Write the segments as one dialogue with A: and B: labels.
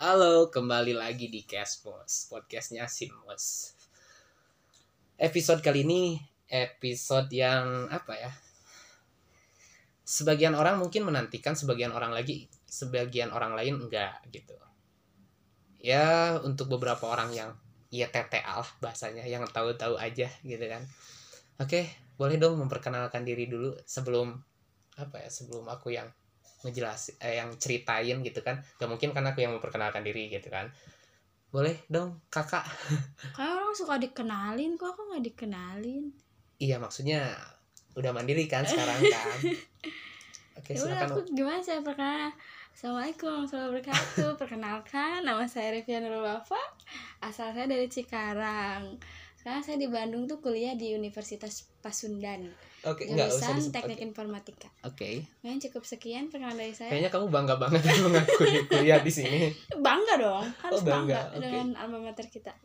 A: Halo, kembali lagi di Cashbos, podcastnya Simos. Episode kali ini episode yang apa ya? Sebagian orang mungkin menantikan, sebagian orang lagi, sebagian orang lain enggak gitu. Ya, untuk beberapa orang yang ya TTA lah bahasanya, yang tahu-tahu aja gitu kan. Oke, boleh dong memperkenalkan diri dulu sebelum apa ya? Sebelum aku yang ngejelasin eh, yang ceritain gitu kan gak mungkin kan aku yang memperkenalkan diri gitu kan boleh dong kakak
B: Kayak orang suka dikenalin kok aku nggak dikenalin.
A: iya maksudnya udah mandiri kan sekarang kan oke
B: Ya
A: silakan
B: aku gimana saya perkenalkan. Assalamualaikum warahmatullahi wabarakatuh. Perkenalkan nama saya Revia Nurul Wafa. Asal saya dari Cikarang. Sekarang saya di Bandung tuh kuliah di Universitas Pasundan.
A: oke nggak usah
B: Teknik
A: oke.
B: Informatika.
A: oke
B: Nah, cukup sekian perkenalan dari saya.
A: kayaknya kamu bangga banget mengakui kuliah di sini
B: Bangga dong, harus
A: Oh, bangga,
B: bangga,
A: oke.
B: dengan alma mater kita.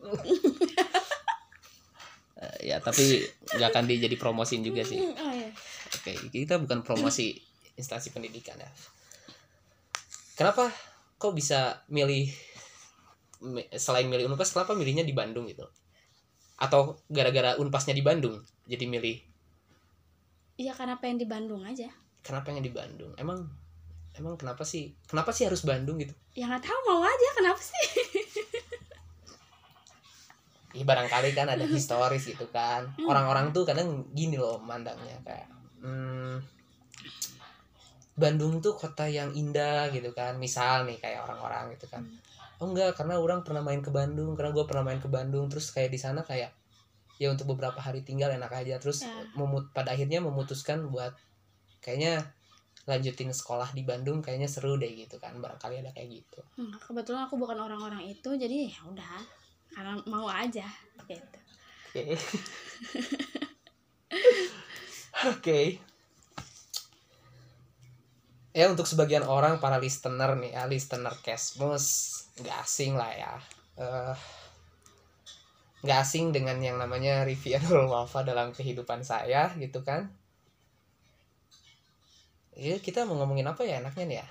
A: Eh, ya tapi nggak akan dijadi promosiin juga sih
B: Oh iya.
A: Oke, kita bukan promosi instansi pendidikan ya. Kenapa kok bisa milih mi- selain milih Unpas kenapa milihnya di Bandung gitu? Atau gara-gara Unpasnya di Bandung jadi milih
B: Iya karena pengen di Bandung aja.
A: kenapa yang di Bandung? Emang emang kenapa sih? Kenapa sih harus Bandung gitu?
B: Ya nggak tahu mau aja kenapa sih?
A: Ih, barangkali kan ada historis gitu kan.
B: Hmm.
A: Orang-orang tuh kadang gini loh mandangnya kayak hmm, Bandung tuh kota yang indah gitu kan. Misal nih kayak orang-orang gitu kan. Oh enggak, karena orang pernah main ke Bandung, karena gue pernah main ke Bandung terus kayak di sana kayak ya untuk beberapa hari tinggal enak aja terus
B: Ya.
A: memut pada akhirnya memutuskan buat kayaknya lanjutin sekolah di Bandung kayaknya seru deh gitu kan barangkali ada kayak gitu
B: Hmm, kebetulan aku bukan orang-orang itu jadi ya udah karena mau aja gitu.
A: Oke. Oke. Ya untuk sebagian orang para listener nih ya, listener Cashmus nggak asing lah ya. Nggak asing dengan yang namanya Rivianul Wafa dalam kehidupan saya gitu kan. Ya kita mau ngomongin apa ya enaknya nih ya.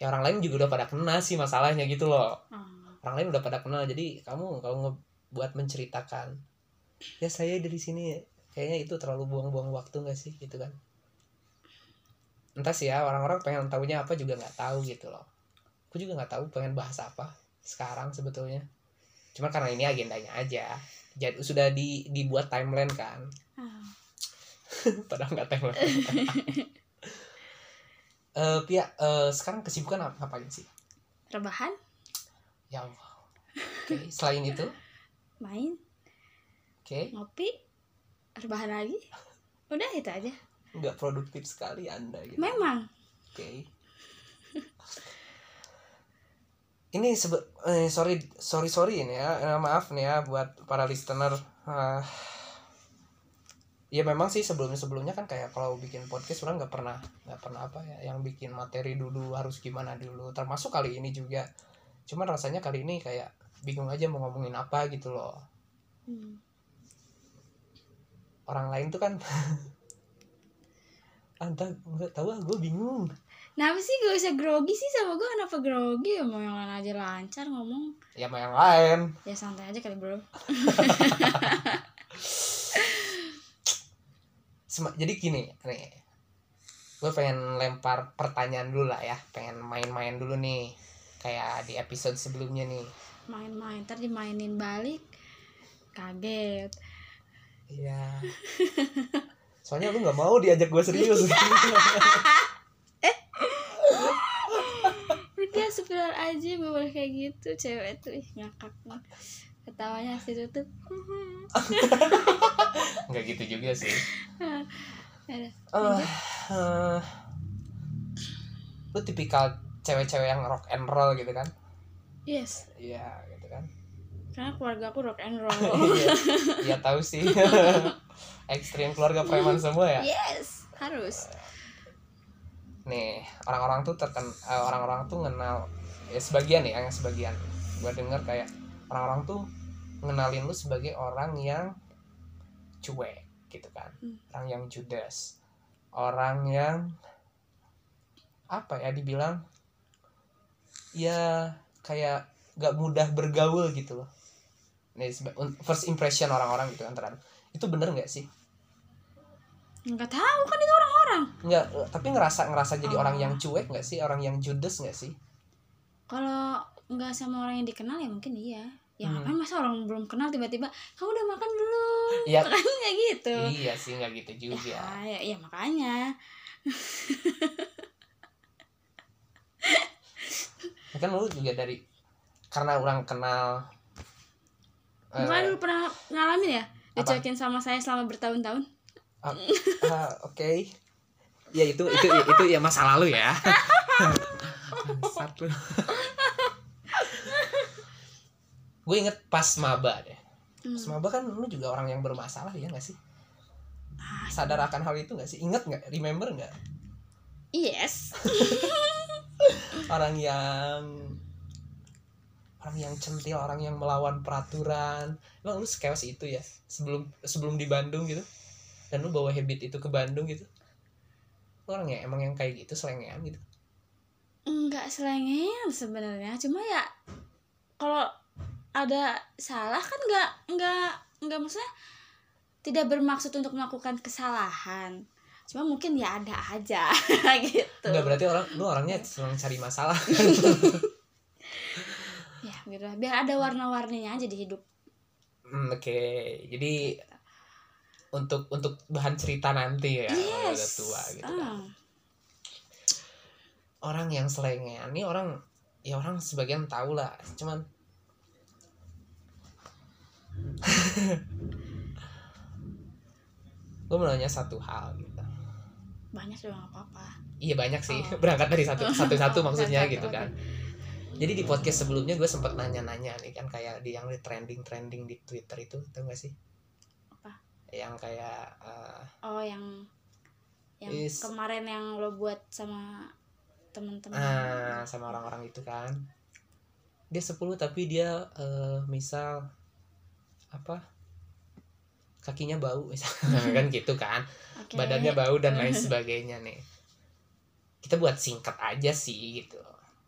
A: Ya orang lain juga udah pada kenal sih masalahnya gitu loh
B: Oh,
A: orang lain udah pada kenal jadi kamu kalau ngebuat menceritakan ya saya dari sini kayaknya itu terlalu buang-buang waktu nggak sih gitu kan entah sih ya orang-orang pengen tahunya apa juga nggak tahu gitu loh aku juga nggak tahu pengen bahas apa sekarang sebetulnya. Cuma karena ini agendanya aja. Jadi sudah di dibuat timeline kan.
B: Oh.
A: padahal nggak timeline. Eh Pia eh, sekarang kesibukan apa ngapain sih?
B: Rebahan,
A: ya Allah. Oke selain itu?
B: Main,
A: oke.
B: Ngopi, rebahan lagi. Udah itu aja.
A: nggak produktif sekali anda gitu.
B: Memang.
A: Oke. Ini sebe eh, sorry sorry sorry ini ya Eh, maaf nih ya buat para listener. Ah, ya memang sih sebelumnya sebelumnya kan kayak kalau bikin podcast orang nggak pernah nggak pernah apa ya yang bikin materi dulu harus gimana dulu termasuk kali ini juga. Cuman rasanya kali ini kayak bingung aja mau ngomongin apa gitu loh.
B: Hmm.
A: Orang lain tuh kan Anta nggak tahu ah gue bingung.
B: Kenapa sih gak usah grogi sih? Sama gue Kenapa grogi? Ya Mau yang lain aja lancar ngomong.
A: Ya sama yang lain.
B: Ya santai aja kali bro.
A: Jadi gini nih. Gue pengen lempar pertanyaan dulu lah ya. Pengen main-main dulu nih. Kayak di episode sebelumnya nih.
B: Main-main Ntar dimainin balik. Kaget.
A: Iya. Soalnya lu nggak mau diajak gue serius
B: Sekedar aja gue boleh kayak gitu Cewek tuh ih ngakak Ketawanya sih tutup
A: nggak gitu juga sih. Eh, eh, lu tipikal cewek-cewek yang rock and roll gitu kan?
B: Yes.
A: Iya gitu kan?
B: Karena keluarga aku rock and roll.
A: Iya iya tahu sih. Ekstrim keluarga preman semua ya?
B: Yes Harus
A: nih orang-orang tuh terken eh, orang-orang tuh kenal ya sebagian ya yang sebagian. Gue denger kayak orang-orang tuh ngenalin lu sebagai orang yang cuek gitu kan.
B: Hmm.
A: orang yang judes. Orang yang apa ya dibilang ya kayak gak mudah bergaul gitu loh. Nih, first impression orang-orang gitu kan itu bener nggak sih
B: nggak tahu kan itu orang-orang.
A: Nggak tapi ngerasa ngerasa jadi
B: Oh.
A: orang yang cuek nggak sih? Orang yang judes nggak sih?
B: Kalau nggak sama orang yang dikenal ya mungkin iya. Ya
A: Hmm.
B: kan masa orang belum kenal tiba-tiba kamu udah makan belum?
A: Ya
B: kan kayak gitu.
A: Iya sih nggak gitu juga.
B: Ya, ya, ya makanya.
A: Kan lu juga dari karena orang kenal
B: bukan lu pernah ngalamin ya? Dicuekin sama saya selama bertahun-tahun
A: ah, ah, oke. Ya itu itu itu ya masa lalu ya. Lu. gue inget pas maba deh.
B: Hmm.
A: pas maba kan lu juga orang yang bermasalah ya nggak sih?
B: Ah,
A: sadar akan hal itu nggak sih? Inget nggak? Remember nggak?
B: Yes.
A: Orang yang orang yang centil orang yang melawan peraturan. Emang lu sekeos itu ya? Sebelum sebelum di Bandung gitu dan lu bawa habit itu ke Bandung gitu. Lu orang yang emang yang kayak gitu selengean gitu.
B: Nggak selengean sebenarnya cuma ya kalau ada salah kan nggak nggak nggak maksudnya tidak bermaksud untuk melakukan kesalahan. Cuma mungkin ya ada aja gitu.
A: Nggak berarti orang lu orangnya senang cari masalah.
B: Ya gitu biar ada warna-warninya aja di hidup.
A: Hmm, oke. Jadi untuk untuk bahan cerita nanti ya kalau udah
B: yes
A: tua gitu kan
B: Ah.
A: orang yang selengean ini orang ya orang sebagian tahu lah cuman gue mau nanya satu hal gitu
B: banyak juga nggak apa-apa
A: iya banyak sih
B: Oh.
A: berangkat dari satu satu satu
B: Oh,
A: maksudnya
B: satu,
A: gitu
B: oke.
A: kan jadi di podcast sebelumnya gue sempat nanya-nanya nih kan kayak di yang di trending trending di twitter itu tau gak sih? Yang kayak eh,
B: oh yang yang
A: Is-
B: kemarin yang lo buat sama teman-teman
A: ah sama orang-orang itu kan. Dia 10 tapi dia eh, misal apa kakinya bau misal. Kan gitu kan.
B: Oke.
A: badannya bau dan lain sebagainya nih. Kita buat singkat aja sih gitu.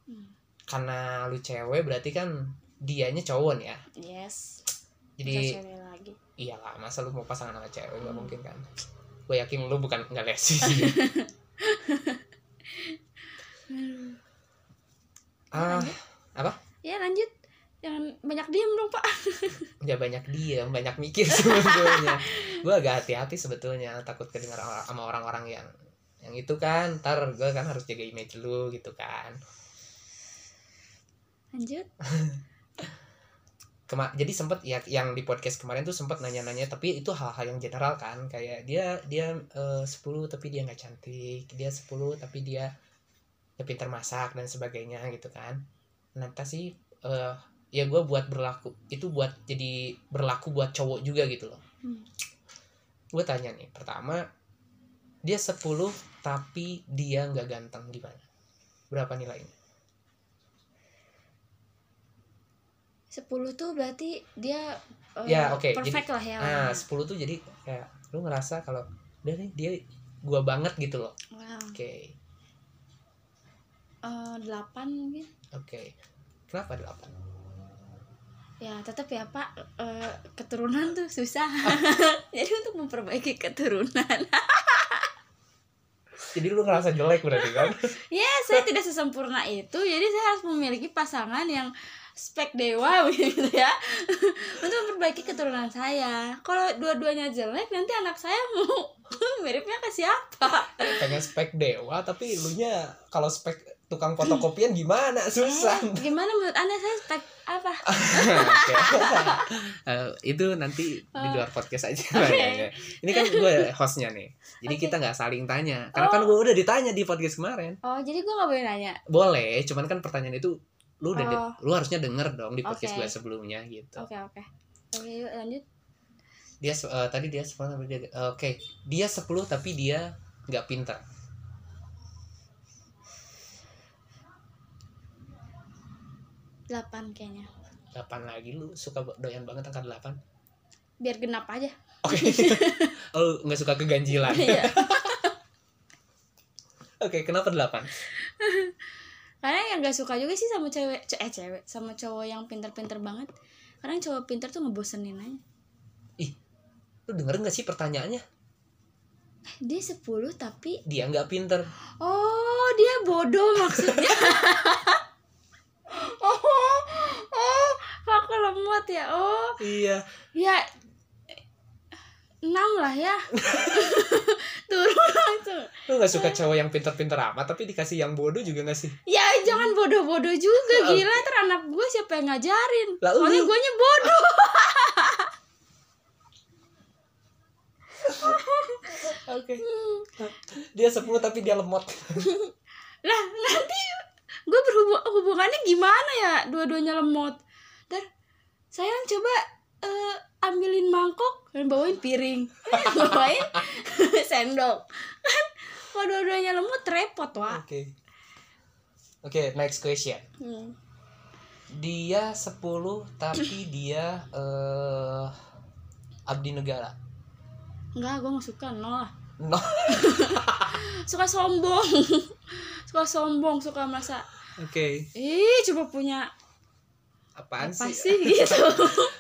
B: Hmm.
A: karena lu cewek berarti kan dianya cowok ya?
B: Yes.
A: Jadi
B: lagi
A: iyalah masa lu mau pasangan sama cewek nggak
B: Hmm.
A: mungkin kan? Gue yakin lu bukan nggak lesi sih. Ah
B: Lanjut. ya lanjut. Jangan banyak diem dong pak.
A: Ya banyak diam banyak mikir sebetulnya. Gue agak hati-hati sebetulnya takut kedengar sama orang-orang yang yang itu kan. Ntar gue kan harus jaga image lu gitu kan.
B: Lanjut
A: Kema jadi sempet ya yang di podcast kemarin tuh sempet nanya-nanya tapi itu hal-hal yang general kan kayak dia dia eh, 10 tapi dia nggak cantik dia 10 tapi dia ya pintar masak dan sebagainya gitu kan. Nanti sih eh, ya gue buat berlaku itu buat jadi berlaku buat cowok juga gitu loh.
B: Hmm.
A: gue tanya nih pertama dia 10 tapi dia nggak ganteng gimana? Berapa nilainya
B: 10 tuh berarti dia eh,
A: Ya, oke.
B: perfect lah ya
A: Nah. 10 tuh jadi kayak lu ngerasa kalau udah nih dia gua banget gitu loh.
B: wow.
A: Oke.
B: Eh, delapan mungkin
A: Oke. Kenapa 8?
B: ya tetap ya pak eh, keturunan tuh susah jadi untuk memperbaiki keturunan
A: Jadi lu ngerasa jelek berarti kan?
B: ya saya tidak sesempurna itu jadi saya harus memiliki pasangan yang spek dewa gitu ya untuk memperbaiki keturunan saya kalau dua-duanya jelek nanti anak saya mau miripnya ke siapa
A: Pengen spek dewa tapi lu nya kalau spek tukang fotokopian gimana? Susah.
B: Eh, gimana menurut anda saya spek apa
A: Oke. Eh, itu nanti di luar podcast aja.
B: Oke.
A: Ini kan gue hostnya nih. Jadi
B: Oke.
A: kita nggak saling tanya. Karena kan
B: Oh.
A: gue udah ditanya di podcast kemarin.
B: oh jadi gue nggak boleh nanya
A: Boleh, cuman kan pertanyaan itu lu udah
B: Oh.
A: lu harusnya denger dong di podcast
B: Oke.
A: gue sebelumnya gitu.
B: oke oke oke yuk lanjut
A: Dia eh, tadi dia 10 tapi dia eh, oke, dia 10 tapi dia nggak pintar.
B: delapan kayaknya
A: 8 lagi lu suka doyan banget angka 8.
B: biar genap aja
A: Oke. oh, lu nggak suka keganjilan.
B: Iya.
A: Oke, kenapa 8?
B: karena ya sebenarnya agak suka juga sih sama cewek ce- eh cewek sama cowok yang pinter-pinter banget. Kadang cowok pinter tuh ngebosenin aja.
A: Lu denger nggak sih pertanyaannya?
B: Eh, dia 10 tapi
A: dia nggak pinter.
B: Oh dia bodoh maksudnya. Oh oh aku lemot ya oh.
A: Iya.
B: Ya enam lah ya turun langsung.
A: Lu nggak suka cowok yang pinter-pinter amat tapi dikasih yang bodoh juga nggak sih?
B: Ya jangan bodoh-bodoh juga
A: Oke.
B: gila. Ntar anak gue siapa yang ngajarin?
A: Lah,
B: soalnya gue bodoh.
A: Oke. Dia 10 tapi dia lemot.
B: Lah nanti gue berhubung hubungannya gimana ya? Dua-duanya lemot. Dan sayang coba eh, ambilin mangkok dan bawain piring. Bawain sendok. Kan kalau dua-duanya lemot repot wah
A: oke. Oke next question.
B: Hmm.
A: dia 10 tapi dia eh abdi negara.
B: Enggak gue gak suka nol. Lah
A: no
B: suka sombong. Suka sombong suka merasa
A: oke.
B: Ih coba punya
A: apaan
B: apa
A: sih,
B: sih gitu.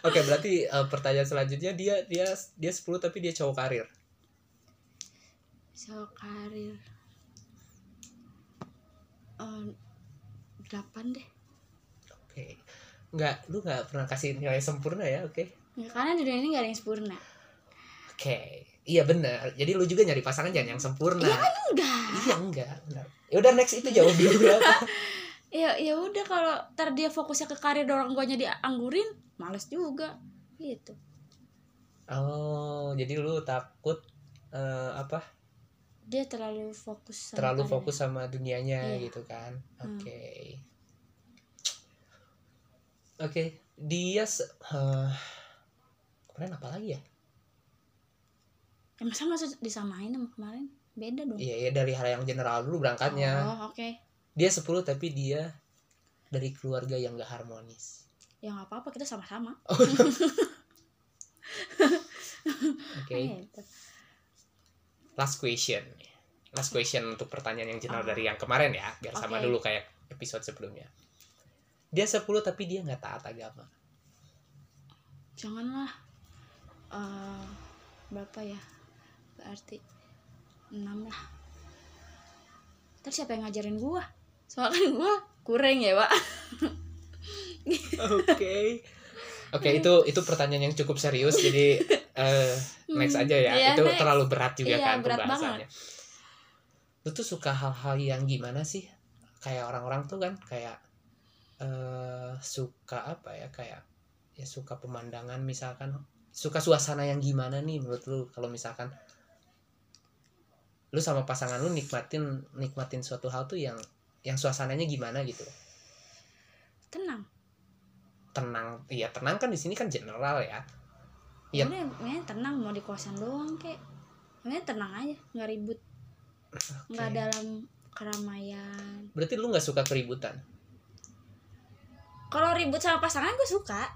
A: Oke berarti eh, pertanyaan selanjutnya dia dia dia 10 tapi dia cowok karir?
B: So karir. Delapan deh.
A: Oke. Nggak lu nggak pernah kasih nilai sempurna ya oke?
B: Ya, karena di dunia ini gak ada yang sempurna.
A: Oke. Iya benar. Jadi lu juga nyari pasangan jangan yang sempurna.
B: Iya kan enggak?
A: Iya enggak benar ya udah next itu jawab dulu apa
B: ya ya udah kalau ntar dia fokusnya ke karir orang guanya dianggurin males juga. Gitu.
A: Oh jadi lu takut eh, apa?
B: Dia terlalu fokus sama
A: terlalu
B: karirnya.
A: fokus sama dunianya
B: Iya.
A: gitu kan?
B: Hmm.
A: oke. Oke dia eh, kemarin apa lagi ya?
B: Ya masa masa disamain sama kemarin? Beda dong.
A: Iya ya dari hal yang general dulu berangkatnya.
B: Oh oke
A: dia 10 tapi dia dari keluarga yang gak harmonis.
B: Ya nggak apa-apa kita sama-sama.
A: Oke.
B: Gitu.
A: last question. Last question untuk pertanyaan yang general
B: Oh.
A: dari yang kemarin ya biar sama
B: Oke.
A: dulu kayak episode sebelumnya. Dia 10 tapi dia nggak taat agama.
B: Janganlah eh berapa ya? Berarti enam lah. Terus siapa yang ngajarin gua soalnya kan gua kurang ya pak.
A: Oke. Oke itu itu pertanyaan yang cukup serius jadi eh, next aja ya.
B: Iya,
A: itu
B: next.
A: terlalu berat juga
B: Iya,
A: kan
B: berat
A: pembahasannya. Lu tuh suka hal-hal yang gimana sih? Kayak orang-orang tuh kan kayak eh suka apa ya kayak ya suka pemandangan misalkan. Suka suasana yang gimana nih menurut lu kalau misalkan? Lu sama pasangan lu nikmatin nikmatin suatu hal tuh yang yang suasananya gimana gitu.
B: Tenang.
A: Tenang iya tenang kan di sini kan general ya. Iya.
B: Ya, tenang mau di kosan doang kek. Ya, tenang aja nggak ribut. Nggak
A: Oke.
B: dalam keramaian.
A: Berarti lu nggak suka keributan?
B: Kalau ribut sama pasangan gue suka.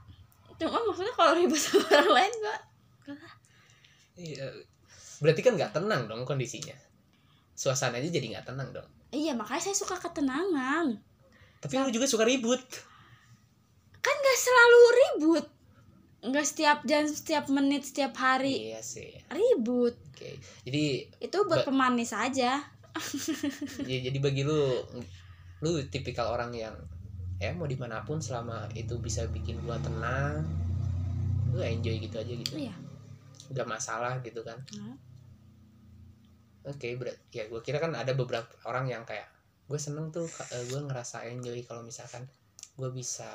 B: Cuma maksudnya kalau ribut sama orang lain gue
A: iya berarti kan nggak tenang dong kondisinya. Suasananya jadi nggak tenang dong
B: iya makanya saya suka ketenangan.
A: Tapi
B: Nah.
A: lu juga suka ribut.
B: Kan nggak selalu ribut. Nggak setiap jam setiap menit setiap hari.
A: Iya sih.
B: Ribut.
A: Oke jadi
B: itu buat pemanis aja.
A: Ya, jadi bagi lu lu tipikal orang yang ya mau di mana pun selama itu bisa bikin gua tenang lu enjoy gitu aja gitu.
B: Iya.
A: Nggak masalah gitu kan.
B: Hmm.
A: Oke berat ya gue kira kan ada beberapa orang yang kayak gue seneng tuh gue ngerasa enjoy kalau misalkan gue bisa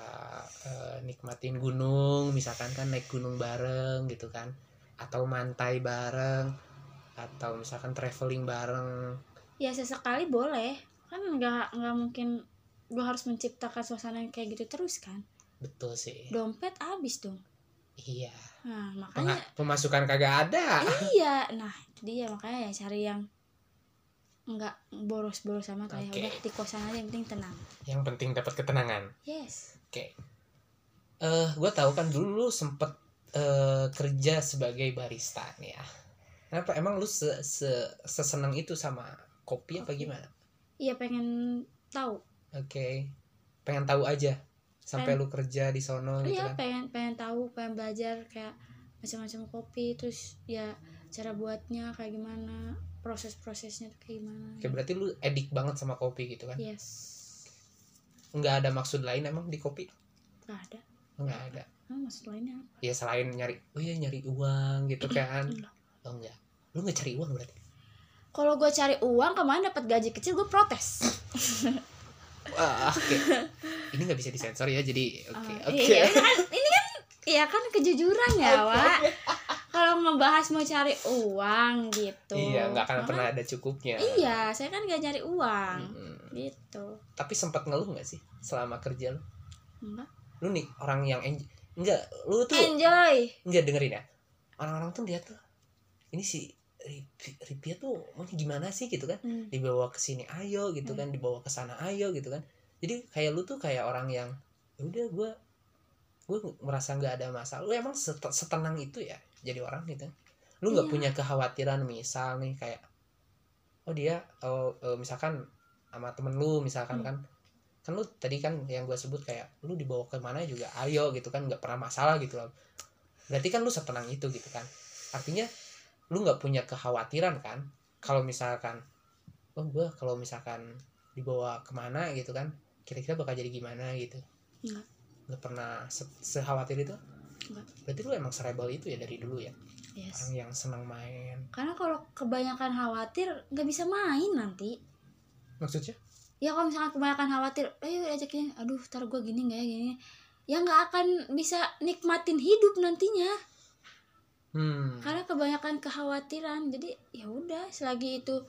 A: eh, nikmatin gunung misalkan kan naik gunung bareng gitu kan. Atau mantai bareng atau misalkan traveling bareng.
B: Ya sesekali boleh. Kan nggak nggak mungkin gue harus menciptakan suasana yang kayak gitu terus kan?
A: Betul sih.
B: Dompet habis dong.
A: Iya.
B: Nah makanya
A: pemasukan kagak ada.
B: Iya. Nah dia makanya ya cari yang nggak boros-boros sama kayak
A: Oke.
B: udah di kosan aja yang penting tenang.
A: Yang penting dapat ketenangan.
B: Yes.
A: Eh gue tahu kan dulu lu sempet eh, kerja sebagai barista nih ya. Kenapa? Emang lu se, se seseneng itu sama kopi apa gimana?
B: Iya pengen tahu.
A: Oke. Pengen tahu aja sampai lu kerja di sono gitu
B: iya
A: kan?
B: pengen pengen tahu pengen belajar kayak macam-macam kopi terus ya cara buatnya kayak gimana proses-prosesnya tuh kayak gimana.
A: Oke, berarti lu edik banget sama kopi gitu kan?
B: Yes.
A: Nggak ada maksud lain emang di kopi?
B: Nggak ada.
A: Nggak ada.
B: Ah, maksud lainnya apa?
A: ya selain nyari oh iya nyari uang gitu kan.
B: Enggak.
A: oh enggak lu nggak cari uang berarti?
B: Kalau gue cari uang kemarin dapat gaji kecil gue protes.
A: Wah oke. Ini nggak bisa disensor ya jadi oke
B: Ah,
A: oke.
B: iya, ini kan ini kan iya kan kejujuran ya Wak kalau ngebahas mau cari uang gitu.
A: Iya nggak akan
B: Karena-
A: pernah ada cukupnya.
B: Iya saya kan gak cari uang.
A: Mm-mm.
B: gitu.
A: Tapi sempat ngeluh nggak sih selama kerja lu?
B: Enggak
A: lu nih orang yang enjoy enggak lu tuh
B: enjoy.
A: Enggak dengerin ya. Orang-orang tuh lihat tuh ini si Ripi- Ripia tuh maunya gimana sih gitu kan?
B: Hmm.
A: dibawa ke sini ayo gitu
B: Hmm.
A: kan dibawa ke sana ayo gitu kan. Jadi kayak lu tuh kayak orang yang "Ya udah gue gue merasa nggak ada masalah. Lu emang set- setenang itu ya jadi orang gitu lu nggak
B: Iya.
A: punya kekhawatiran misal nih kayak oh dia oh eh, misalkan sama temen lu misalkan
B: Hmm.
A: kan kan lu tadi kan yang gue sebut kayak lu dibawa ke mana juga ayo gitu kan nggak pernah masalah gitu loh berarti kan lu setenang itu gitu kan artinya lu nggak punya kekhawatiran kan kalau misalkan oh gue kalau misalkan dibawa ke mana gitu kan kira-kira bakal jadi gimana gitu
B: Nggak.
A: nggak pernah se sekhawatir itu Berarti lu emang serebel itu ya dari dulu ya?
B: Yes.
A: Orang yang senang main.
B: Karena kalau kebanyakan khawatir nggak bisa main nanti.
A: Maksudnya?
B: Ya kalau misalkan kebanyakan khawatir ayo ajakin aduh ntar gue gini nggak ya gini. Ya nggak akan bisa nikmatin hidup nantinya.
A: Hmm.
B: Karena kebanyakan kekhawatiran. Jadi ya udah selagi itu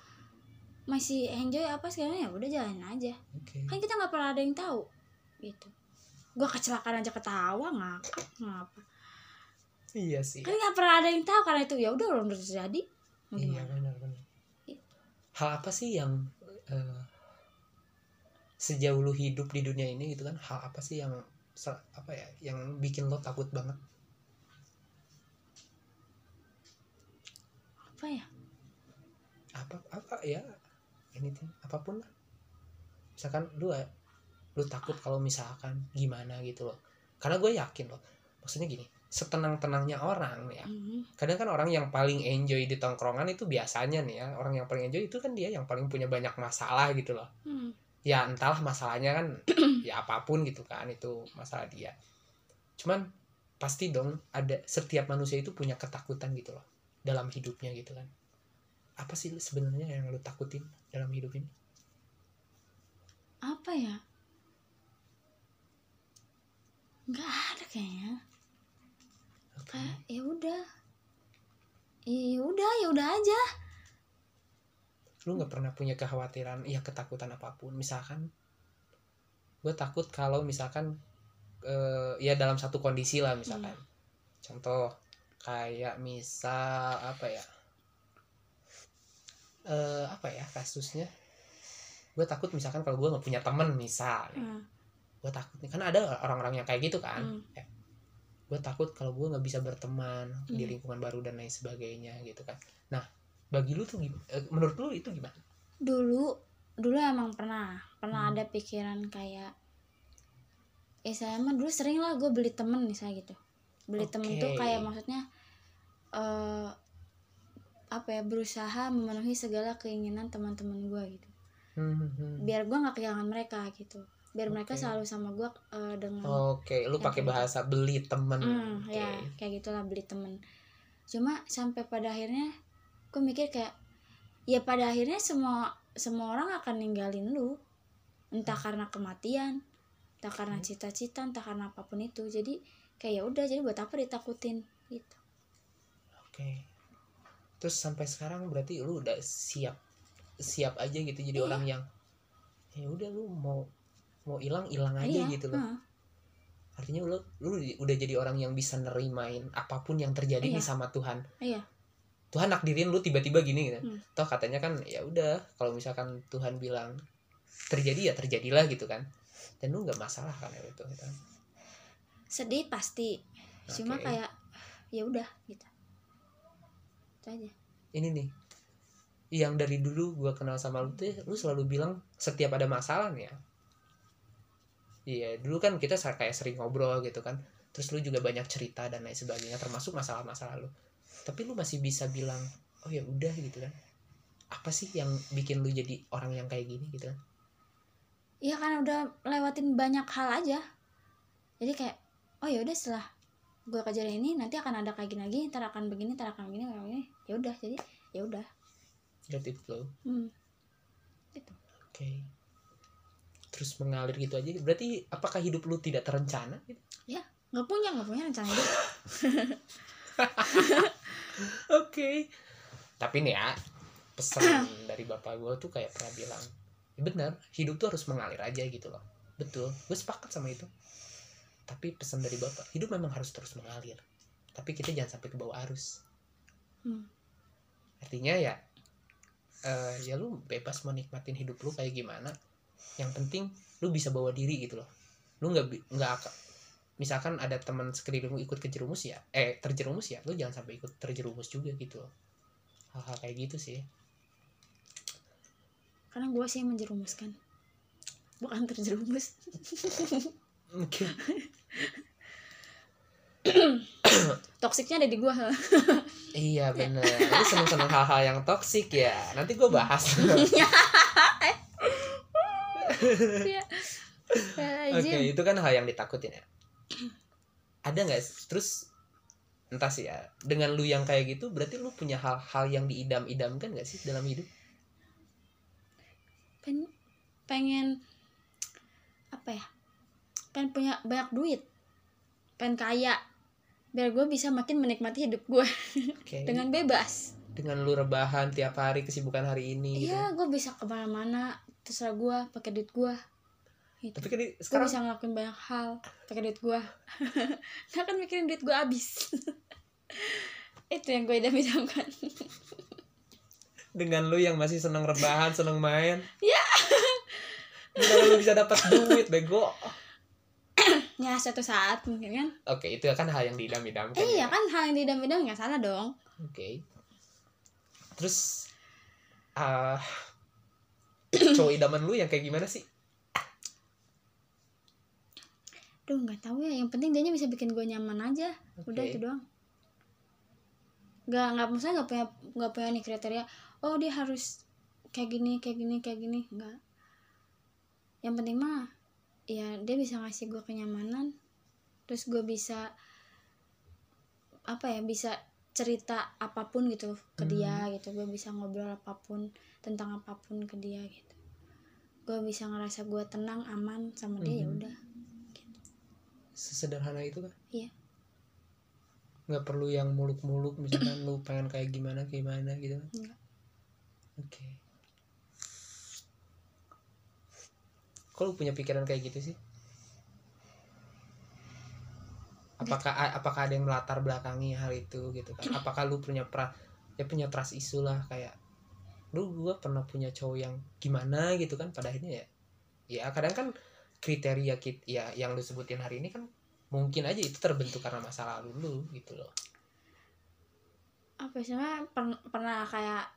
B: masih enjoy apa sekarang ya udah jalan aja.
A: Oke.
B: Kan kita nggak pernah ada yang tahu gitu. Gua kecelakaan aja ketawa ngakak ngapa
A: iya sih.
B: Kan nggak pernah ada yang tahu karena itu ya udah udah terjadi. Mau
A: iya
B: gimana?
A: benar benar.
B: Iya.
A: hal apa sih yang eh, sejauh lu hidup di dunia ini gitu kan hal apa sih yang apa ya yang bikin lo takut banget?
B: Apa ya?
A: Apa apa ya ini tuh apa pun lah. Misalkan lu eh, lu takut kalau misalkan gimana gitu loh. Karena gue yakin loh maksudnya gini setenang tenangnya orang ya
B: Mhm.
A: kadang kan orang yang paling enjoy di tongkrongan itu biasanya nih ya orang yang paling enjoy itu kan dia yang paling punya banyak masalah gitu loh
B: Hmm.
A: ya entahlah masalahnya kan ya apa pun gitu kan itu masalah dia cuman pasti dong ada setiap manusia itu punya ketakutan gitu loh dalam hidupnya gitu kan apa sih sebenarnya yang lu takutin dalam hidup ini
B: apa ya nggak ada kayaknya. Kayak ya udah. Ya udah ya udah aja.
A: Lu nggak pernah punya kekhawatiran ya ketakutan apa pun. Misalkan gue takut kalau misalkan eh, ya dalam satu kondisi lah misalkan. Contoh kayak misal apa ya? Eh apa ya kasusnya? Gue takut misalkan kalau gue nggak punya temen misal.
B: Hmm.
A: gue takut nih karena ada orang-orang yang kayak gitu kan.
B: Hmm.
A: Gue takut kalau gue nggak bisa berteman di
B: Hmm.
A: lingkungan baru dan lain sebagainya gitu kan nah bagi lu tuh eh, menurut lu itu gimana
B: dulu dulu emang pernah pernah
A: Hmm.
B: ada pikiran kayak eh saya mah dulu sering lah gue beli temen misalnya gitu beli temen tuh kayak maksudnya eh apa ya berusaha memenuhi segala keinginan teman-teman gue gitu
A: Hmm, hmm, hmm.
B: biar gue nggak kehilangan mereka gitu biar mereka
A: Oke.
B: selalu sama gue eh, dengan
A: Oke, lu
B: Yang
A: pakai
B: gitu.
A: bahasa beli temen.
B: Hmm,
A: Oke.
B: ya kayak gitulah beli temen cuma sampai pada akhirnya gue mikir kayak ya pada akhirnya semua semua orang akan ninggalin lu entah karena kematian entah karena
A: Hmm.
B: cita-cita entah karena apa pun itu jadi kayak ya udah jadi buat apa ditakutin gitu
A: Oke. Terus sampai sekarang berarti lu udah siap siap aja gitu jadi
B: Iya.
A: orang yang ya udah lu mau mau hilang hilang aja
B: Iya,
A: gitu loh.
B: heeh.
A: Artinya lu lu udah jadi orang yang bisa nerimain apa pun yang terjadi nih
B: Iya.
A: sama Tuhan.
B: Iya.
A: Tuhan nakdirin lu tiba-tiba gini gitu.
B: Hmm.
A: Toh katanya kan ya udah kalau misalkan Tuhan bilang terjadi ya terjadilah gitu kan. Dan lu nggak masalah kan itu gitu.
B: sedih pasti cuma
A: Oke.
B: kayak ya udah gitu itu aja
A: ini nih yang dari dulu gua kenal sama lu tuh lu selalu bilang setiap ada masalah nih ya iya dulu kan kita kayak sering ngobrol gitu kan. Terus lu juga banyak cerita dan lain sebagainya termasuk masalah-masalah lu. Tapi lu masih bisa bilang oh ya udah gitu kan. Apa sih yang bikin lu jadi orang yang kayak gini gitu kan?
B: Iya karena udah lewatin banyak hal aja. Jadi kayak oh ya udah setelah gue kejadian ini nanti akan ada kayak gini lagi ntar akan begini ntar akan begini akan begini. Ya udah jadi ya udah.
A: Let it flow.
B: Hmm.
A: oke terus mengalir gitu aja berarti apakah hidup lu tidak terencana gitu?
B: Nggak punya nggak punya rencana hidup.
A: Oke. Tapi nih ya pesan dari bapak gue tuh kayak pernah bilang "Ya benar hidup tuh harus mengalir aja gitu loh. Betul gue sepakat sama itu. Tapi pesan dari bapak hidup memang harus terus mengalir tapi kita jangan sampai ke bawah arus.
B: Hmm.
A: artinya ya eh, ya lu bebas menikmatin hidup lu kayak gimana yang penting lu bisa bawa diri gitu loh. Lu nggak nggak misalkan ada teman sekeliling lu ikut kejerumus ya eh terjerumus ya lu jangan sampai ikut terjerumus juga gitu loh. Hal-hal kayak gitu sih.
B: Karena gue sih yang menjerumuskan. Bukan terjerumus.
A: Mungkin.
B: Toksiknya ada di gue
A: iya bener. Lu seneng seneng hal-hal yang toksik ya. Nanti gue bahas
B: ya
A: Oke, itu kan hal yang ditakutin ya. Ada nggak? Terus entah sih ya. Dengan lu yang kayak gitu, berarti lu punya hal-hal yang diidam-idamkan nggak sih dalam hidup?
B: Pen- pengen apa ya pengen punya banyak duit pengen kaya biar gue bisa makin menikmati hidup gue
A: Oke.
B: dengan bebas
A: Dengan lu rebahan tiap hari kesibukan hari ini. gitu.
B: iya gue bisa ke mana-mana terserah gue pakai duit gue gitu.
A: Tapi kan di-
B: gue
A: sekarang
B: bisa ngelakuin banyak hal pakai duit gue nggak kan mikirin duit gue habis itu yang gue idam-idamkan
A: dengan lu yang masih seneng rebahan, seneng main.
B: Iya.
A: Gimana lu bisa dapat duit, bego?
B: ya suatu saat mungkin kan
A: Oke, itu kan hal yang diidam-idamkan.
B: eh, iya
A: ya.
B: kan hal yang diidam-idam nggak salah dong
A: Oke. Terus ah cowok idaman lu yang kayak gimana sih?
B: Duh nggak tahu ya. Yang penting dia bisa bikin gue nyaman aja. Udah
A: Oke.
B: itu doang. Nggak nggak maksudnya nggak punya nggak punya nih kriteria. Oh dia harus kayak gini kayak gini kayak gini. Nggak. Yang penting mah ya dia bisa ngasih gue kenyamanan. Terus gue bisa apa ya bisa cerita apa pun gitu ke
A: Hmm.
B: dia gitu gue bisa ngobrol apa pun tentang apa pun ke dia gitu gue bisa ngerasa gue tenang aman sama dia ya
A: Mhm.
B: udah
A: Sesederhana itu kan?
B: Iya.
A: Nggak perlu yang muluk-muluk misalkan lu pengen kayak gimana gimana gitu kan?
B: Nggak.
A: Oke. Kok lu punya pikiran kayak gitu sih? Apakah apakah ada yang melatar belakangi hal itu gitu kan? Apakah lu punya pra ya punya trust isu lah kayak lu gua pernah punya cowok yang gimana gitu kan pada akhirnya ya ya kadang kan kriteria kit ya yang lu sebutin hari ini kan mungkin aja itu terbentuk karena masa lalu lu gitu loh
B: apa sih sebenarnya per- pernah kayak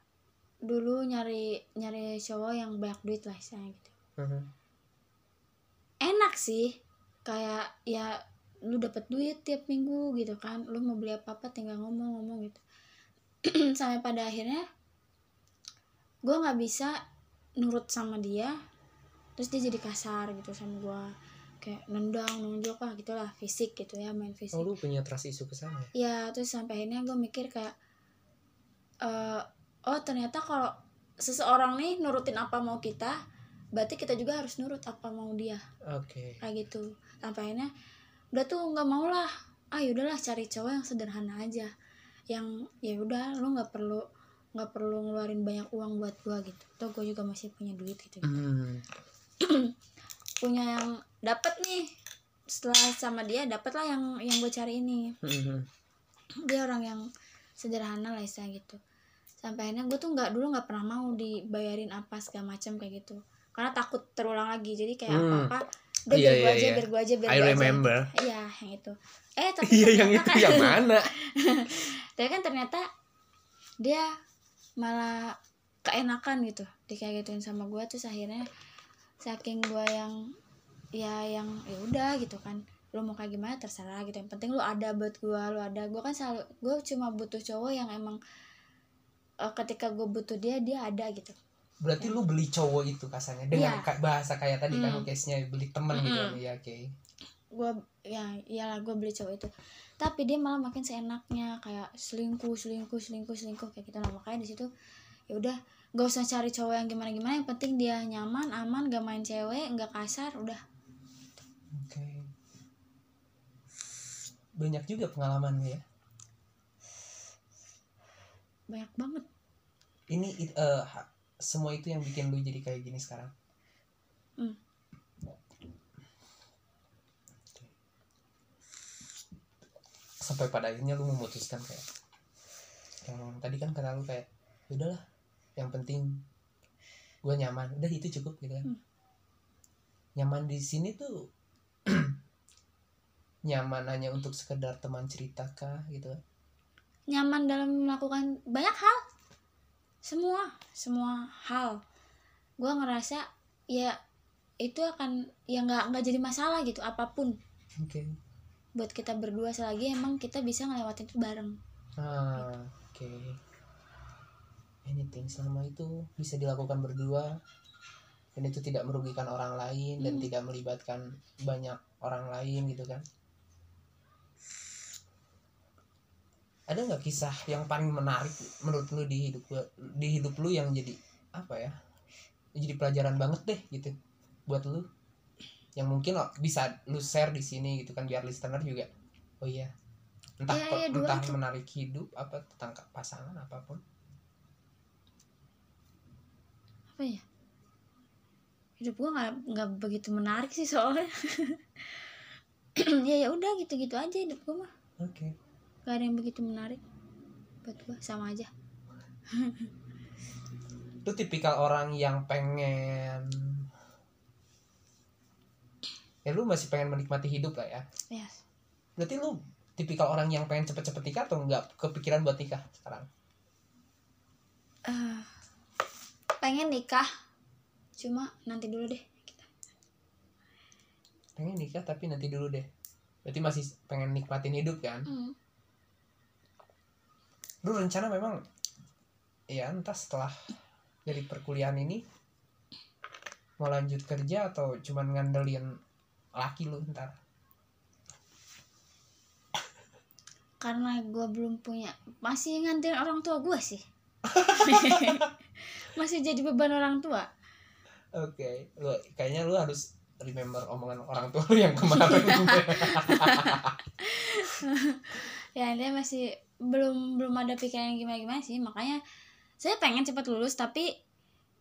B: dulu nyari nyari cowok yang banyak duit lah istilahnya gitu
A: Mhm.
B: enak sih kayak ya lu dapat duit tiap minggu gitu kan lu mau beli apa apa tinggal ngomong-ngomong gitu. Sampai pada akhirnya gue nggak bisa nurut sama dia terus dia jadi kasar gitu sama gue kayak nendang nunjuk lah gitulah fisik gitu ya main fisik.
A: Oh lu punya trust isu ke sana ya?
B: ya terus sampai akhirnya gue mikir kayak eh oh ternyata kalau seseorang nih nurutin apa mau kita berarti kita juga harus nurut apa mau dia.
A: Oke.
B: Kayak gitu. Sampai akhirnya udah tuh nggak mau lah. Ah yaudahlah cari cowok yang sederhana aja. Yang ya udah lu nggak perlu nggak perlu ngeluarin banyak uang buat gua gitu. Toh gue juga masih punya duit gitu
A: Hmm.
B: punya yang dapat nih. Setelah sama dia dapat lah yang yang gue cari ini.
A: Mhm.
B: dia orang yang sederhana lah istilahnya gitu. Sampai akhirnya gue tuh nggak dulu nggak pernah mau dibayarin apa segala macam kayak gitu. Karena takut terulang lagi. Jadi kayak
A: Hmm.
B: apa apa udah
A: Iya,
B: biar gue
A: iya,
B: aja
A: iya.
B: biar gue aja biar
A: I
B: gua
A: remember.
B: iya yang itu eh tapi
A: Iya yang itu
B: kan-
A: yang mana?
B: tapi kan ternyata dia malah keenakan gitu di kayak gituin sama gue terus akhirnya saking gue yang ya yang ya udah gitu kan lu mau kayak gimana terserah gitu yang penting lu ada buat gue lu ada gue kan selalu gue cuma butuh cowok yang emang eh, ketika gue butuh dia dia ada gitu
A: berarti lu beli cowok itu kasarnya dengan ka- bahasa kayak tadi kan
B: Hmm.
A: case-nya beli temen gitu kan
B: Mm-mm.
A: ya oke.
B: Gue ya iyalah gue beli cowok itu. Tapi dia malah makin seenaknya kayak selingkuh selingkuh selingkuh selingkuh kayak gitu lah. Makanya di situ ya udah gak usah cari cowok yang gimana gimana yang penting dia nyaman aman gak main cewek gak kasar udah.
A: Oke. Banyak juga pengalaman ya?
B: Banyak banget.
A: Ini it- eh, ha- semua itu yang bikin lu jadi kayak gini sekarang?
B: Hmm.
A: sampai pada akhirnya lu memutuskan kayak yang tadi kan kata lu kayak "Ya udahlah yang penting gue nyaman. Udah itu cukup gitu kan.
B: Hmm.
A: nyaman di sini tuh nyaman hanya untuk sekedar teman cerita kah gitu kan?
B: Nyaman dalam melakukan banyak hal semua semua hal gue ngerasa ya itu akan ya nggak nggak jadi masalah gitu apa pun
A: oke
B: buat kita berdua selagi emang kita bisa ngelewatin itu bareng
A: Ah, oke. Anything selama itu bisa dilakukan berdua dan itu tidak merugikan orang lain dan
B: Hmm.
A: tidak melibatkan banyak orang lain gitu kan. Ada nggak kisah yang paling menarik menurut lu di hidup gua- di hidup lu yang jadi apa ya? Jadi pelajaran banget deh gitu buat lu. Yang mungkin lo bisa lu share di sini gitu kan biar listener juga. Oh iya. Entah
B: iya, dua
A: entah menarik hidup apa tentang pasangan apa pun.
B: apa ya hidup gue nggak nggak begitu menarik sih soalnya ya ya udah gitu gitu aja hidup gue mah
A: Oke.
B: Gak ada yang begitu menarik buat gue sama aja
A: Lu tipikal orang yang pengen ya lu masih pengen menikmati hidup lah ya.
B: ya
A: Berarti lu tipikal orang yang pengen cepet-cepet nikah atau nggak kepikiran buat nikah sekarang?
B: eh, pengen nikah cuma nanti dulu deh
A: Pengen nikah tapi nanti dulu deh. Berarti masih pengen nikmatin hidup kan?
B: Hmm.
A: Lu rencana memang ya entah setelah dari perkuliahan ini mau lanjut kerja atau cuman ngandelin laki lu ntar?
B: karena gue belum punya masih nganterin orang tua gue sih masih jadi beban orang tua
A: Oke, lu kayaknya lu harus remember omongan orang tua lu yang kemarin.
B: ya dia masih belum belum ada pikiran yang gimana gimana sih makanya saya pengen cepat lulus tapi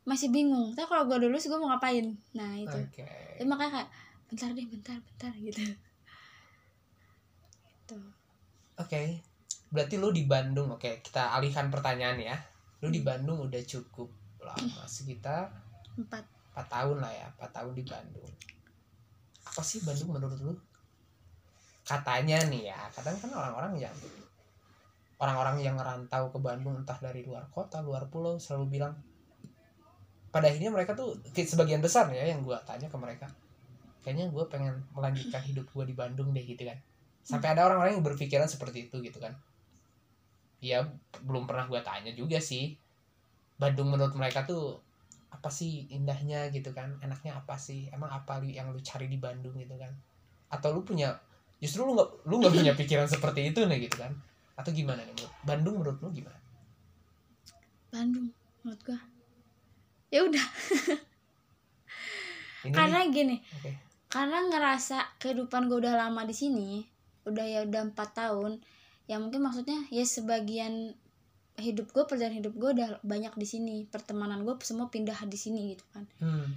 B: masih bingung tapi kalau gue lulus gue mau ngapain nah itu
A: Oke.
B: Jadi makanya kayak bentar deh bentar bentar gitu gitu
A: Oke. Berarti lu di Bandung. Oke, kita alihkan pertanyaan ya. Lu di Bandung udah cukup lama sekitar
B: empat
A: 4 tahun lah ya, 4 tahun di Bandung. Apa sih Bandung menurut lu? Katanya nih ya, kadang kan orang-orang yang orang-orang yang ngerantau ke Bandung entah dari luar kota, luar pulau selalu bilang pada akhirnya mereka tuh sebagian besar ya yang gua tanya ke mereka kayaknya gue pengen melanjutkan hidup gue di Bandung deh gitu kan. Sampai ada orang-orang yang berpikiran seperti itu gitu kan. Ya belum pernah gue tanya juga sih. Bandung menurut mereka tuh apa sih indahnya gitu kan? Enaknya apa sih? Emang apa yang lu cari di Bandung gitu kan? Atau lu punya justru lu nggak lu nggak punya pikiran seperti itu nih gitu kan atau gimana nih? Menurut Bandung menurut lu gimana?
B: Bandung menurut gue ya udah. Karena
A: nih,
B: gini
A: oke.
B: karena ngerasa kehidupan gue udah lama di sini udah ya udah empat tahun ya mungkin maksudnya ya sebagian hidup gue perjalanan hidup gue udah banyak di sini. Pertemanan gue semua pindah di sini gitu kan.
A: Hmm.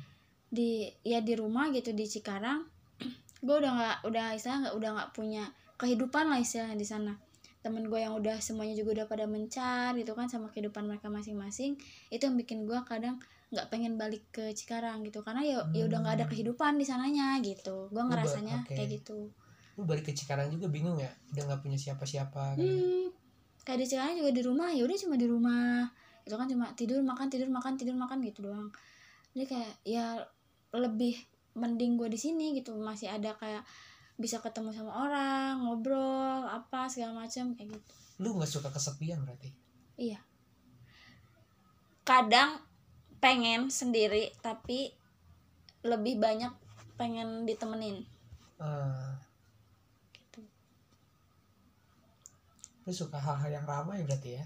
B: di ya di rumah gitu di Cikarang gue udah nggak udah istilah nggak udah nggak punya kehidupan lah istilahnya di sana temen gue yang udah semuanya juga udah pada mencar gitu kan sama kehidupan mereka masing-masing itu yang bikin gue kadang nggak pengen balik ke Cikarang gitu. Karena ya ya udah nggak ada
A: Hmm.
B: kehidupan di sananya gitu. Gue
A: ba-
B: ngerasanya
A: oke.
B: kayak gitu.
A: Lu balik ke Cikarang juga bingung ya? Udah nggak punya siapa-siapa kan
B: hmm, kayak di Cikarang juga di rumah ya udah cuma di rumah. Itu kan cuma tidur makan tidur makan tidur makan gitu doang. Jadi kayak ya lebih mending gue di sini gitu. Masih ada kayak bisa ketemu sama orang ngobrol apa segala macam kayak gitu
A: lu nggak suka kesepian berarti
B: iya kadang pengen sendiri tapi lebih banyak pengen ditemenin
A: Ah.
B: gitu
A: lu suka hal-hal yang ramai berarti ya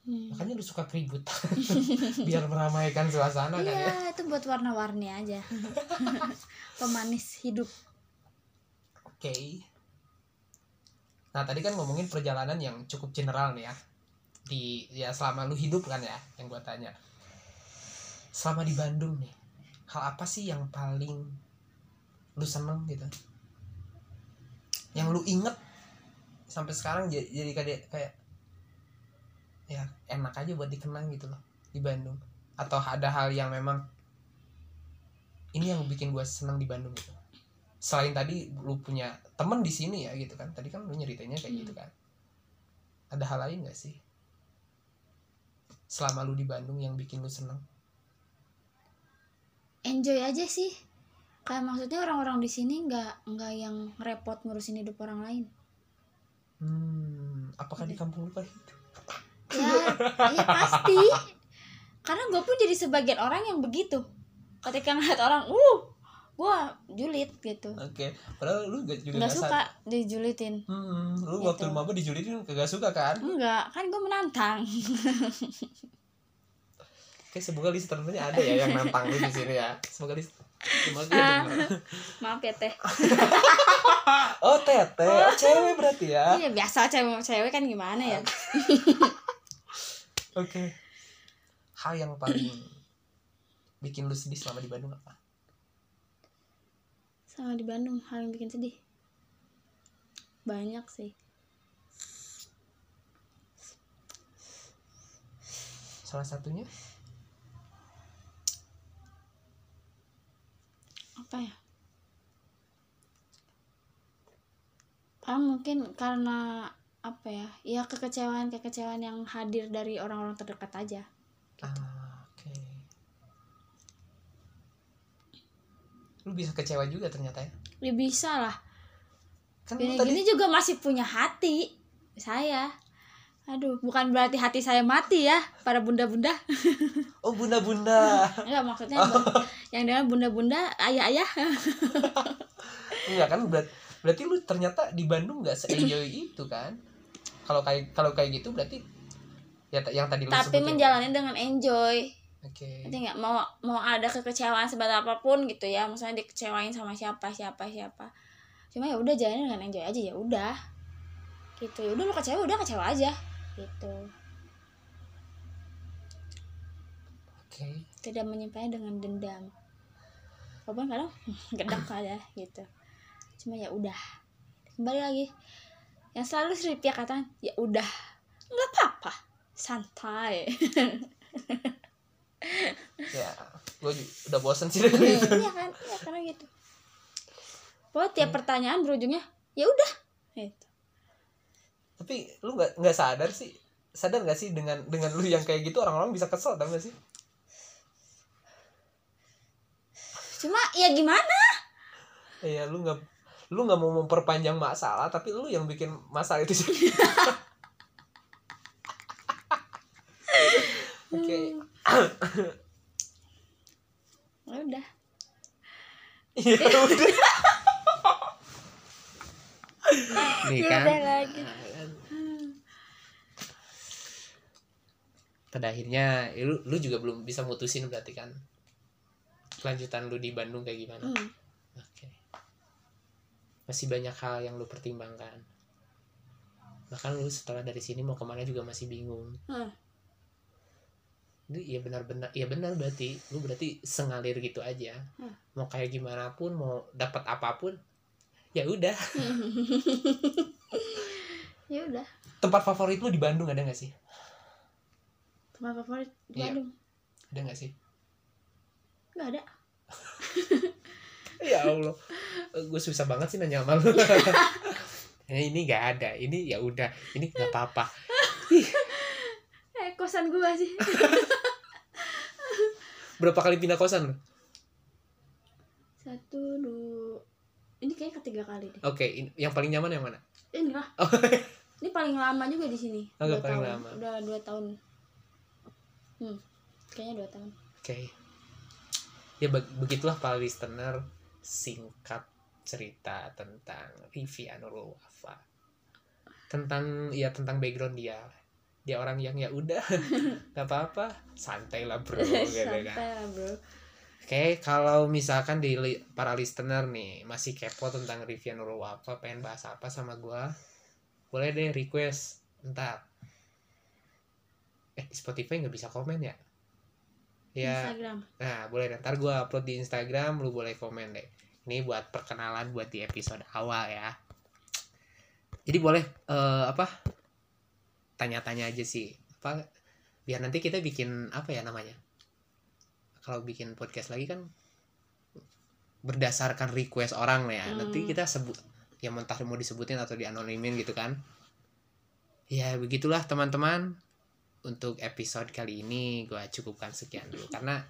B: Hmm.
A: makanya lu suka keributan biar meramaikan suasana kan ya
B: Iya, itu buat warna-warni aja. Pemanis hidup.
A: Oke. Nah tadi kan ngomongin perjalanan yang cukup general nih ya. Di ya selama lu hidup kan ya yang gua tanya. Selama di Bandung nih hal apa sih yang paling lu seneng gitu? Yang lu inget sampai sekarang jadi, jadi kayak kayak ya enak aja buat dikenang gitu loh di Bandung. Atau ada hal yang memang ini yang bikin gue seneng di Bandung gitu selain tadi lu punya temen di sini ya gitu kan tadi kan lu nyeritainnya kayak gitu kan ada hal lain gak sih selama lu di Bandung yang bikin lu seneng
B: Enjoy aja sih. Kayak maksudnya orang-orang di sini nggak nggak yang repot ngurusin hidup orang lain.
A: hmm apakah di kampung lu kayak gitu
B: Ya, ya pasti. Karena gue pun jadi sebagian orang yang begitu. Ketika ngeliat orang, uh, gue julid gitu.
A: oke padahal lu gak juga
B: Nggak
A: nggak
B: suka dijulitin.
A: hmm, lu
B: Gitu.
A: waktu maba dijulitin kagak suka kan
B: Enggak, kan gue menantang.
A: Oke, semoga listenernya ada ya yang nantang lu di sini ya. Semoga list semoga
B: Ah. Maaf ya teh.
A: Oh, tete. Oh, cewek berarti ya.
B: Iya biasa cewek cewek kan gimana ya?
A: Oke. Hal yang paling bikin lu sedih selama di Bandung apa?
B: Sama di Bandung hal yang bikin sedih. Banyak sih.
A: Salah satunya?
B: apa ya Paling mungkin karena apa ya ya kekecewaan kekecewaan yang hadir dari orang-orang terdekat aja
A: Ah, Lu bisa kecewa juga ternyata ya.
B: ya bisa lah.
A: Kan
B: gini,
A: tadi
B: gini juga masih punya hati saya. Aduh bukan berarti hati saya mati ya para bunda-bunda.
A: Oh bunda-bunda.
B: enggak maksudnya yang dengan bunda-bunda ayah-ayah.
A: Enggak kan berat- berarti lu ternyata di Bandung nggak se-enjoy itu kan? Kalau kayak kalau kayak gitu berarti ya yang tadi lu
B: tapi menjalani dengan enjoy
A: Oke.
B: Nanti nggak mau mau ada kekecewaan seberat apa pun gitu ya. Misalnya dikecewain sama siapa siapa siapa. Cuma ya udah jalanin dengan enjoy aja ya udah. Gitu. Ya udah lu kecewa udah kecewa aja. Gitu.
A: Oke.
B: tidak menyimpannya dengan dendam. Walaupun kadang gedek aja gitu. Cuma ya udah. Kembali lagi. Yang selalu Sri Pia katakan ya udah. Nggak apa-apa. Santai
A: Ya, gue udah bosan sih dengan itu.
B: iya kan iya karena gitu Pokoknya tiap pertanyaan berujungnya ya udah gitu
A: Tapi lu nggak nggak sadar sih, sadar nggak sih dengan dengan lu yang kayak gitu orang-orang bisa kesel tau gak sih?
B: cuma ya gimana
A: Iya, lu nggak lu nggak mau memperpanjang masalah, tapi lu yang bikin masalah itu sih. Oke,
B: ya udah
A: iya udah. Nih
B: ya
A: kan,
B: udah lagi
A: pada akhirnya ya lu lu juga belum bisa mutusin berarti kan kelanjutan lu di Bandung kayak gimana?
B: Hmm.
A: Oke. Masih banyak hal yang lu pertimbangkan. Bahkan lu setelah dari sini mau ke mana juga masih bingung.
B: Hmm.
A: Itu ya benar-benar, ya benar berarti lu berarti sengalir gitu aja.
B: Hmm.
A: Mau kayak gimana pun, mau dapat apa pun, ya udah.
B: ya udah
A: Tempat favorit lu di Bandung ada nggak sih?
B: tempat favorit di
A: Iya.
B: Bandung
A: Ada nggak sih?
B: nggak ada
A: Ya Allah, gue susah banget sih nanya sama lu. Eh, ini nggak ada, ini ya udah, ini nggak apa-apa.
B: eh kosan gua sih
A: Berapa kali pindah kosan?
B: Satu dua. Ini kayak ketiga kali deh.
A: Oke in- yang paling nyaman yang mana?
B: Ini lah
A: Oh.
B: ini paling lama juga di sini.
A: Oh,
B: dua
A: paling
B: tahun.
A: lama.
B: udah dua tahun. Hmm kayaknya dua tahun.
A: Oke. Ya beg- begitulah para listener singkat cerita tentang Rivi Anurul Wafa tentang ya tentang background dia dia orang yang ya udah nggak apa-apa santai lah bro gitu
B: santai
A: kan
B: lah bro
A: Oke, kalau misalkan di li- para listener nih masih kepo tentang Rivian Nurul Wafa, pengen bahas apa sama gua, boleh deh request ntar. Eh, di Spotify nggak bisa komen ya? Ya,
B: Instagram
A: nah boleh deh. ntar gua upload di Instagram, lu boleh komen deh. Ini buat perkenalan buat di episode awal ya. Jadi boleh eh, apa? Tanya-tanya aja sih. Apa biar nanti kita bikin apa ya namanya? Kalau bikin podcast lagi kan berdasarkan request orang ya. Nanti
B: Hmm.
A: kita sebut ya mentah mau disebutin atau dianonimin gitu kan. Ya begitulah teman-teman. Untuk episode kali ini gua cukupkan sekian dulu karena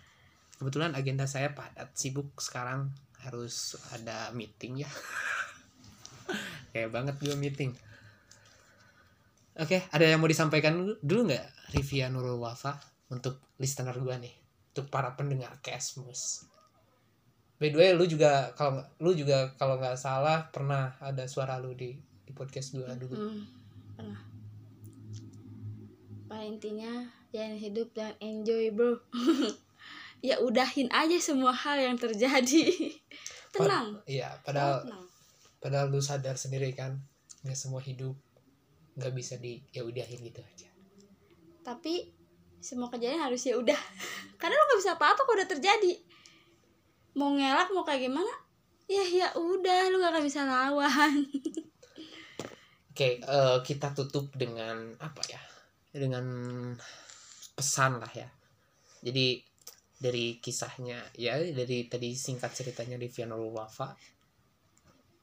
A: kebetulan agenda saya padat sibuk sekarang harus ada meeting ya kayak banget gue meeting oke ada yang mau disampaikan dulu, nggak Rivia Nurul Wafa untuk listener gue nih untuk para pendengar Kesmus by the way lu juga kalau lu juga kalau nggak salah pernah ada suara lu di di podcast gue dulu.
B: Hmm, pernah. Pada intinya jangan hidup dan enjoy bro. Ya udahin aja semua hal yang terjadi. Tenang.
A: iya
B: Oh,
A: padahal
B: tenang.
A: padahal lu sadar sendiri kan nggak semua hidup nggak bisa di ya udahin gitu aja
B: tapi semua kejadian harus ya udah karena lo nggak bisa apa-apa kalau udah terjadi mau ngelak mau kayak gimana ya ya udah lu gak akan bisa lawan
A: Oke, eh, kita tutup dengan apa ya? Dengan pesan lah ya. Jadi dari kisahnya ya dari tadi singkat ceritanya di Nurul Wafa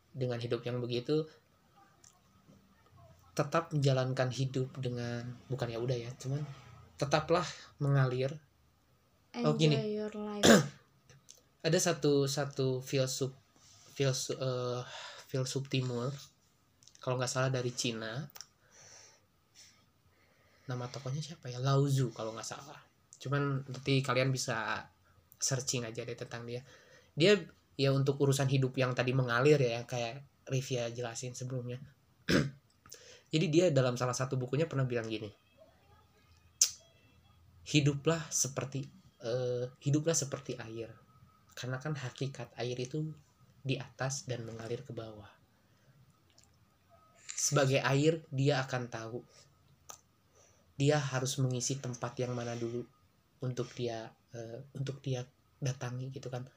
A: dengan hidup yang begitu tetap menjalankan hidup dengan bukan ya udah ya, cuman tetaplah mengalir. Oh,
B: enjoy
A: gini.
B: your life.
A: Ada satu satu filsuf filsuf eh, filsuf timur kalau nggak salah dari Cina. Nama tokonya siapa ya? Lauzu kalau nggak salah. Cuman nanti kalian bisa searching aja deh tentang dia. Dia ya untuk urusan hidup yang tadi mengalir ya kayak Rivia jelasin sebelumnya jadi dia dalam salah satu bukunya pernah bilang gini. Hiduplah seperti eh, hiduplah seperti air. Karena kan hakikat air itu di atas dan mengalir ke bawah. Sebagai air dia akan tahu. Dia harus mengisi tempat yang mana dulu untuk dia eh, untuk dia datangi gitu kan.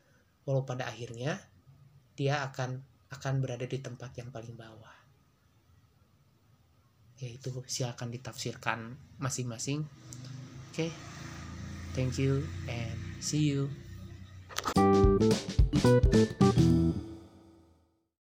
A: Walau pada akhirnya dia akan akan berada di tempat yang paling bawah yaitu silakan ditafsirkan masing-masing. Oke thank you and see you